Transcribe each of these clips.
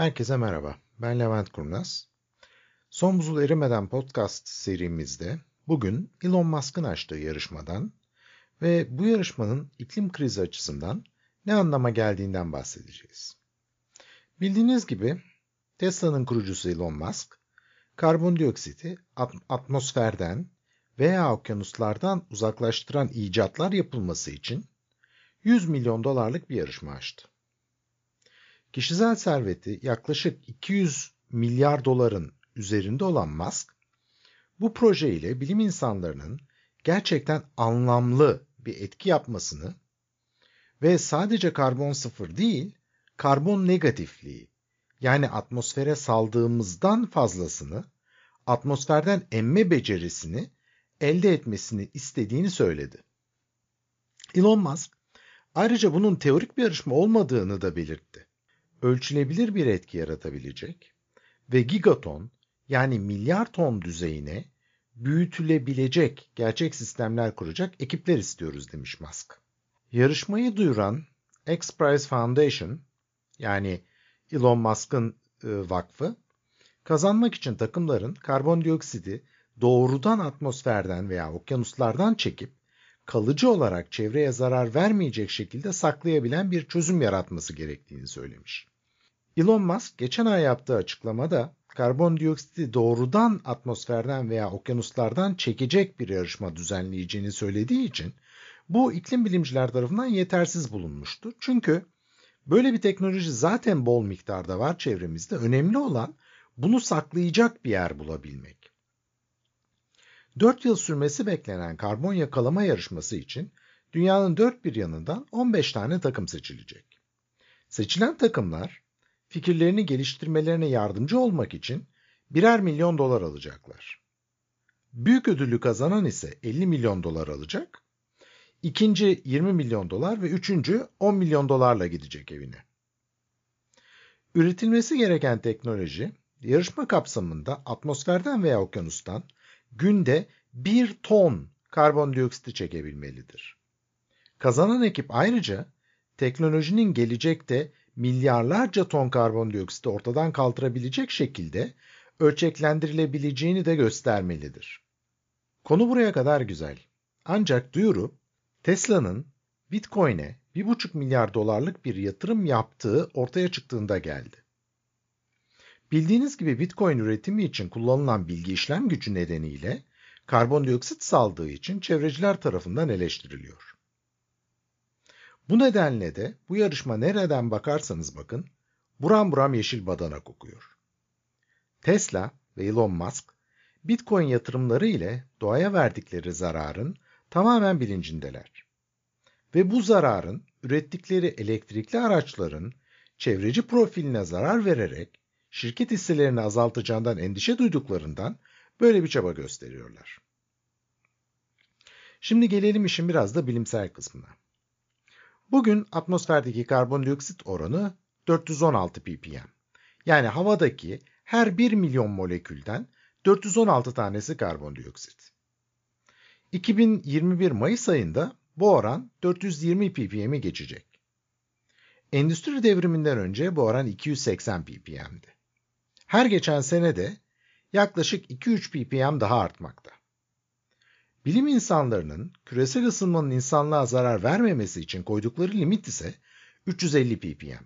Herkese merhaba. Ben Levent Kurnaz. Son buzul erimeden podcast serimizde bugün Elon Musk'ın açtığı yarışmadan ve bu yarışmanın iklim krizi açısından ne anlama geldiğinden bahsedeceğiz. Bildiğiniz gibi Tesla'nın kurucusu Elon Musk, karbondioksiti atmosferden veya okyanuslardan uzaklaştıran icatlar yapılması için 100 milyon dolarlık bir yarışma açtı. Kişisel serveti yaklaşık 200 milyar doların üzerinde olan Musk, bu proje ile bilim insanlarının gerçekten anlamlı bir etki yapmasını ve sadece karbon sıfır değil, karbon negatifliği yani atmosfere saldığımızdan fazlasını atmosferden emme becerisini elde etmesini istediğini söyledi. Elon Musk ayrıca bunun teorik bir yarışma olmadığını da belirtti ölçülebilir bir etki yaratabilecek ve gigaton yani milyar ton düzeyine büyütülebilecek gerçek sistemler kuracak ekipler istiyoruz demiş Musk. Yarışmayı duyuran X Prize Foundation yani Elon Musk'ın e, vakfı kazanmak için takımların karbondioksidi doğrudan atmosferden veya okyanuslardan çekip kalıcı olarak çevreye zarar vermeyecek şekilde saklayabilen bir çözüm yaratması gerektiğini söylemiş. Elon Musk geçen ay yaptığı açıklamada karbondioksiti doğrudan atmosferden veya okyanuslardan çekecek bir yarışma düzenleyeceğini söylediği için bu iklim bilimciler tarafından yetersiz bulunmuştu. Çünkü böyle bir teknoloji zaten bol miktarda var çevremizde. Önemli olan bunu saklayacak bir yer bulabilmek. 4 yıl sürmesi beklenen karbon yakalama yarışması için dünyanın dört bir yanından 15 tane takım seçilecek. Seçilen takımlar fikirlerini geliştirmelerine yardımcı olmak için birer milyon dolar alacaklar. Büyük ödülü kazanan ise 50 milyon dolar alacak. İkinci 20 milyon dolar ve üçüncü 10 milyon dolarla gidecek evine. Üretilmesi gereken teknoloji yarışma kapsamında atmosferden veya okyanustan günde 1 ton karbondioksiti çekebilmelidir. Kazanan ekip ayrıca teknolojinin gelecekte milyarlarca ton karbondioksit ortadan kaldırabilecek şekilde ölçeklendirilebileceğini de göstermelidir. Konu buraya kadar güzel. Ancak duyuru Tesla'nın Bitcoin'e 1,5 milyar dolarlık bir yatırım yaptığı ortaya çıktığında geldi. Bildiğiniz gibi Bitcoin üretimi için kullanılan bilgi işlem gücü nedeniyle karbondioksit saldığı için çevreciler tarafından eleştiriliyor. Bu nedenle de bu yarışma nereden bakarsanız bakın buram buram yeşil badana kokuyor. Tesla ve Elon Musk Bitcoin yatırımları ile doğaya verdikleri zararın tamamen bilincindeler. Ve bu zararın ürettikleri elektrikli araçların çevreci profiline zarar vererek şirket hisselerini azaltacağından endişe duyduklarından böyle bir çaba gösteriyorlar. Şimdi gelelim işin biraz da bilimsel kısmına. Bugün atmosferdeki karbondioksit oranı 416 ppm. Yani havadaki her 1 milyon molekülden 416 tanesi karbondioksit. 2021 Mayıs ayında bu oran 420 ppm'i geçecek. Endüstri devriminden önce bu oran 280 ppm'di. Her geçen sene de yaklaşık 2-3 ppm daha artmakta. Bilim insanlarının küresel ısınmanın insanlığa zarar vermemesi için koydukları limit ise 350 ppm.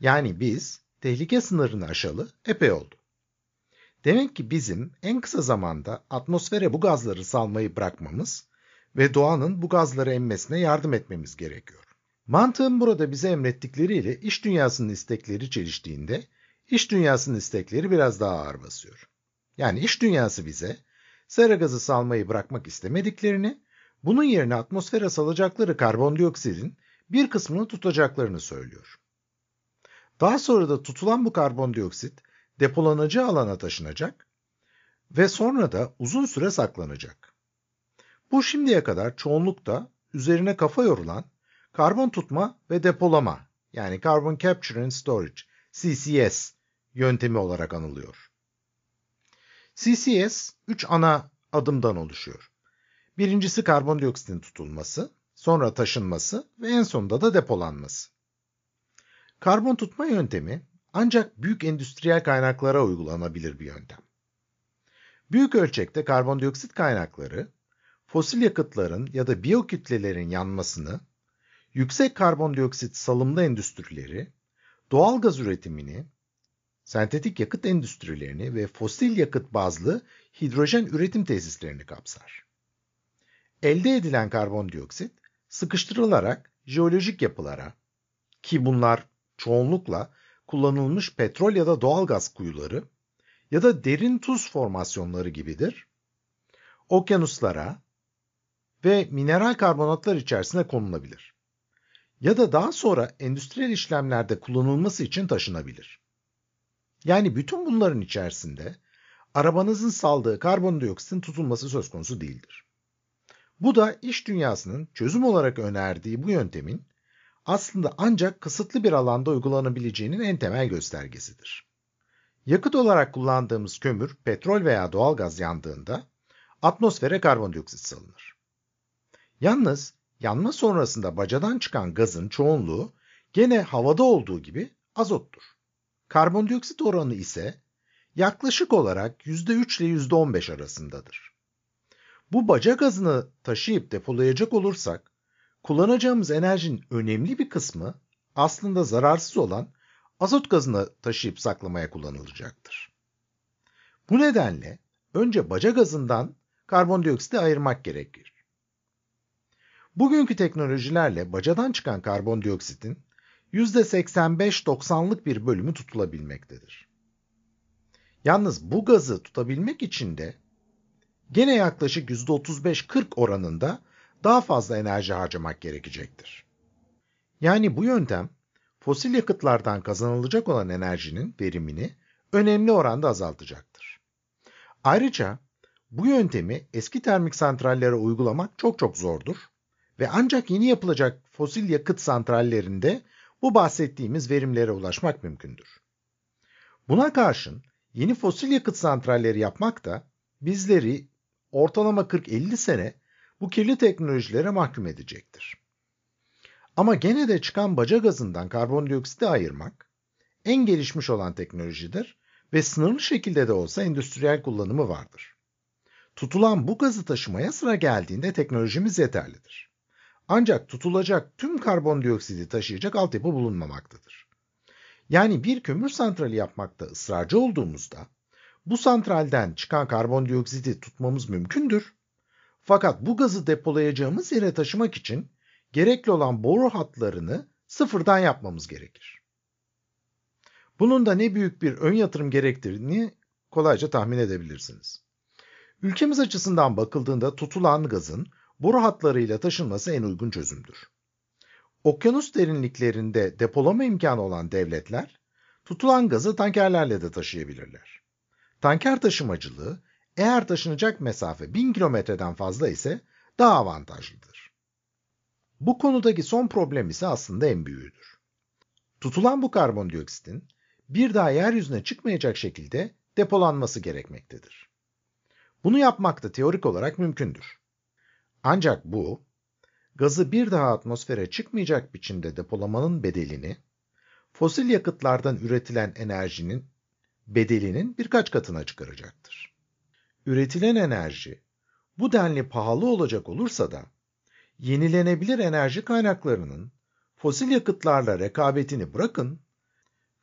Yani biz tehlike sınırını aşalı epey oldu. Demek ki bizim en kısa zamanda atmosfere bu gazları salmayı bırakmamız ve doğanın bu gazları emmesine yardım etmemiz gerekiyor. Mantığın burada bize emrettikleriyle iş dünyasının istekleri çeliştiğinde iş dünyasının istekleri biraz daha ağır basıyor. Yani iş dünyası bize sera gazı salmayı bırakmak istemediklerini, bunun yerine atmosfere salacakları karbondioksitin bir kısmını tutacaklarını söylüyor. Daha sonra da tutulan bu karbondioksit depolanıcı alana taşınacak ve sonra da uzun süre saklanacak. Bu şimdiye kadar çoğunlukta üzerine kafa yorulan karbon tutma ve depolama yani Carbon Capture and Storage CCS yöntemi olarak anılıyor. CCS 3 ana adımdan oluşuyor. Birincisi karbondioksitin tutulması, sonra taşınması ve en sonunda da depolanması. Karbon tutma yöntemi ancak büyük endüstriyel kaynaklara uygulanabilir bir yöntem. Büyük ölçekte karbondioksit kaynakları fosil yakıtların ya da biyokütlelerin yanmasını, yüksek karbondioksit salımlı endüstrileri, doğal gaz üretimini, sentetik yakıt endüstrilerini ve fosil yakıt bazlı hidrojen üretim tesislerini kapsar. Elde edilen karbondioksit sıkıştırılarak jeolojik yapılara ki bunlar çoğunlukla kullanılmış petrol ya da doğal gaz kuyuları ya da derin tuz formasyonları gibidir. Okyanuslara ve mineral karbonatlar içerisine konulabilir. Ya da daha sonra endüstriyel işlemlerde kullanılması için taşınabilir. Yani bütün bunların içerisinde arabanızın saldığı karbondioksitin tutulması söz konusu değildir. Bu da iş dünyasının çözüm olarak önerdiği bu yöntemin aslında ancak kısıtlı bir alanda uygulanabileceğinin en temel göstergesidir. Yakıt olarak kullandığımız kömür, petrol veya doğalgaz yandığında atmosfere karbondioksit salınır. Yalnız yanma sonrasında bacadan çıkan gazın çoğunluğu gene havada olduğu gibi azottur. Karbondioksit oranı ise yaklaşık olarak %3 ile %15 arasındadır. Bu baca gazını taşıyıp depolayacak olursak, kullanacağımız enerjinin önemli bir kısmı aslında zararsız olan azot gazını taşıyıp saklamaya kullanılacaktır. Bu nedenle önce baca gazından karbondioksiti ayırmak gerekir. Bugünkü teknolojilerle bacadan çıkan karbondioksitin %85-90'lık bir bölümü tutulabilmektedir. Yalnız bu gazı tutabilmek için de gene yaklaşık %35-40 oranında daha fazla enerji harcamak gerekecektir. Yani bu yöntem fosil yakıtlardan kazanılacak olan enerjinin verimini önemli oranda azaltacaktır. Ayrıca bu yöntemi eski termik santrallere uygulamak çok çok zordur ve ancak yeni yapılacak fosil yakıt santrallerinde bu bahsettiğimiz verimlere ulaşmak mümkündür. Buna karşın yeni fosil yakıt santralleri yapmak da bizleri ortalama 40-50 sene bu kirli teknolojilere mahkum edecektir. Ama gene de çıkan baca gazından karbondioksiti ayırmak en gelişmiş olan teknolojidir ve sınırlı şekilde de olsa endüstriyel kullanımı vardır. Tutulan bu gazı taşımaya sıra geldiğinde teknolojimiz yeterlidir. Ancak tutulacak tüm karbondioksidi taşıyacak altyapı bulunmamaktadır. Yani bir kömür santrali yapmakta ısrarcı olduğumuzda bu santralden çıkan karbondioksidi tutmamız mümkündür. Fakat bu gazı depolayacağımız yere taşımak için gerekli olan boru hatlarını sıfırdan yapmamız gerekir. Bunun da ne büyük bir ön yatırım gerektirdiğini kolayca tahmin edebilirsiniz. Ülkemiz açısından bakıldığında tutulan gazın boru hatlarıyla taşınması en uygun çözümdür. Okyanus derinliklerinde depolama imkanı olan devletler, tutulan gazı tankerlerle de taşıyabilirler. Tanker taşımacılığı, eğer taşınacak mesafe 1000 kilometreden fazla ise daha avantajlıdır. Bu konudaki son problem ise aslında en büyüğüdür. Tutulan bu karbondioksitin bir daha yeryüzüne çıkmayacak şekilde depolanması gerekmektedir. Bunu yapmak da teorik olarak mümkündür. Ancak bu, gazı bir daha atmosfere çıkmayacak biçimde depolamanın bedelini, fosil yakıtlardan üretilen enerjinin bedelinin birkaç katına çıkaracaktır. Üretilen enerji bu denli pahalı olacak olursa da, yenilenebilir enerji kaynaklarının fosil yakıtlarla rekabetini bırakın,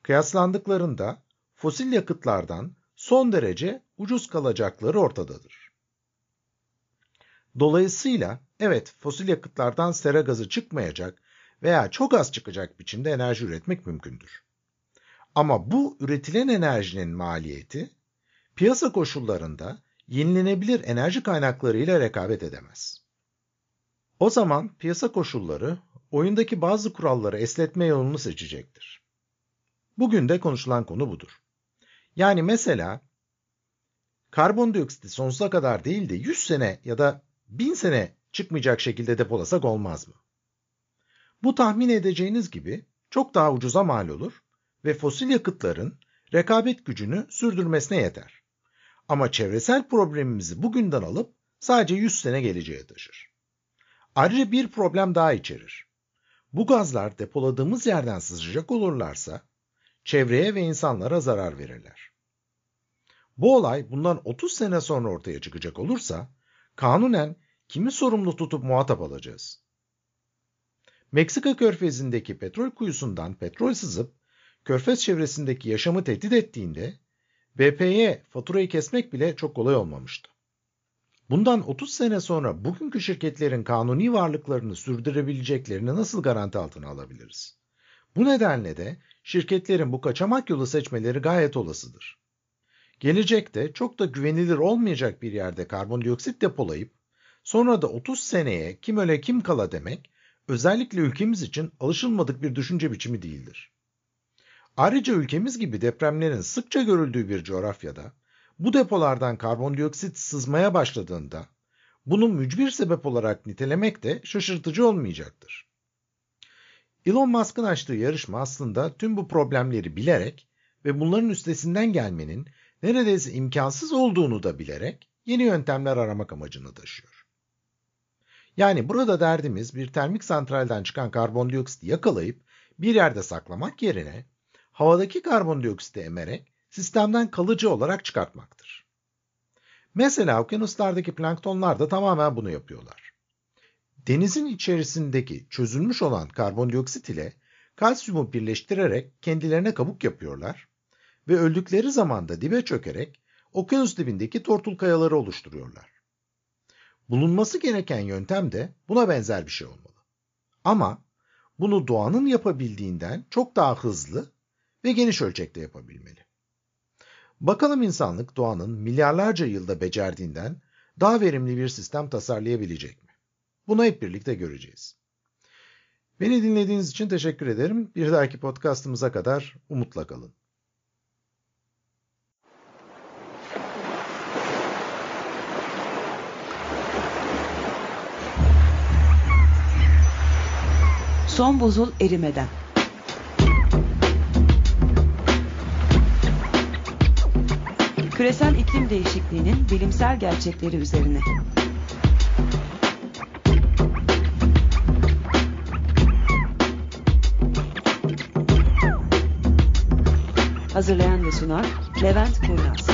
kıyaslandıklarında fosil yakıtlardan son derece ucuz kalacakları ortadadır. Dolayısıyla evet fosil yakıtlardan sera gazı çıkmayacak veya çok az çıkacak biçimde enerji üretmek mümkündür. Ama bu üretilen enerjinin maliyeti piyasa koşullarında yenilenebilir enerji kaynaklarıyla rekabet edemez. O zaman piyasa koşulları oyundaki bazı kuralları esnetme yolunu seçecektir. Bugün de konuşulan konu budur. Yani mesela karbondioksiti sonsuza kadar değil de 100 sene ya da 1000 sene çıkmayacak şekilde depolasak olmaz mı? Bu tahmin edeceğiniz gibi çok daha ucuza mal olur ve fosil yakıtların rekabet gücünü sürdürmesine yeter. Ama çevresel problemimizi bugünden alıp sadece 100 sene geleceğe taşır. Ayrıca bir problem daha içerir. Bu gazlar depoladığımız yerden sızacak olurlarsa çevreye ve insanlara zarar verirler. Bu olay bundan 30 sene sonra ortaya çıkacak olursa kanunen kimi sorumlu tutup muhatap alacağız? Meksika körfezindeki petrol kuyusundan petrol sızıp körfez çevresindeki yaşamı tehdit ettiğinde BP'ye faturayı kesmek bile çok kolay olmamıştı. Bundan 30 sene sonra bugünkü şirketlerin kanuni varlıklarını sürdürebileceklerini nasıl garanti altına alabiliriz? Bu nedenle de şirketlerin bu kaçamak yolu seçmeleri gayet olasıdır. Gelecekte çok da güvenilir olmayacak bir yerde karbondioksit depolayıp sonra da 30 seneye kim öle kim kala demek özellikle ülkemiz için alışılmadık bir düşünce biçimi değildir. Ayrıca ülkemiz gibi depremlerin sıkça görüldüğü bir coğrafyada bu depolardan karbondioksit sızmaya başladığında bunu mücbir sebep olarak nitelemek de şaşırtıcı olmayacaktır. Elon Musk'ın açtığı yarışma aslında tüm bu problemleri bilerek ve bunların üstesinden gelmenin neredeyse imkansız olduğunu da bilerek yeni yöntemler aramak amacını taşıyor. Yani burada derdimiz bir termik santralden çıkan karbondioksiti yakalayıp bir yerde saklamak yerine havadaki karbondioksiti emerek sistemden kalıcı olarak çıkartmaktır. Mesela okyanuslardaki planktonlar da tamamen bunu yapıyorlar. Denizin içerisindeki çözülmüş olan karbondioksit ile kalsiyumu birleştirerek kendilerine kabuk yapıyorlar ve öldükleri zaman da dibe çökerek okyanus dibindeki tortul kayaları oluşturuyorlar. Bulunması gereken yöntem de buna benzer bir şey olmalı. Ama bunu doğanın yapabildiğinden çok daha hızlı ve geniş ölçekte yapabilmeli. Bakalım insanlık doğanın milyarlarca yılda becerdiğinden daha verimli bir sistem tasarlayabilecek mi? Bunu hep birlikte göreceğiz. Beni dinlediğiniz için teşekkür ederim. Bir dahaki podcastımıza kadar umutla kalın. Son buzul erimeden. Küresel iklim değişikliğinin bilimsel gerçekleri üzerine. Hazırlayan ve sunan Levent Kurnaz.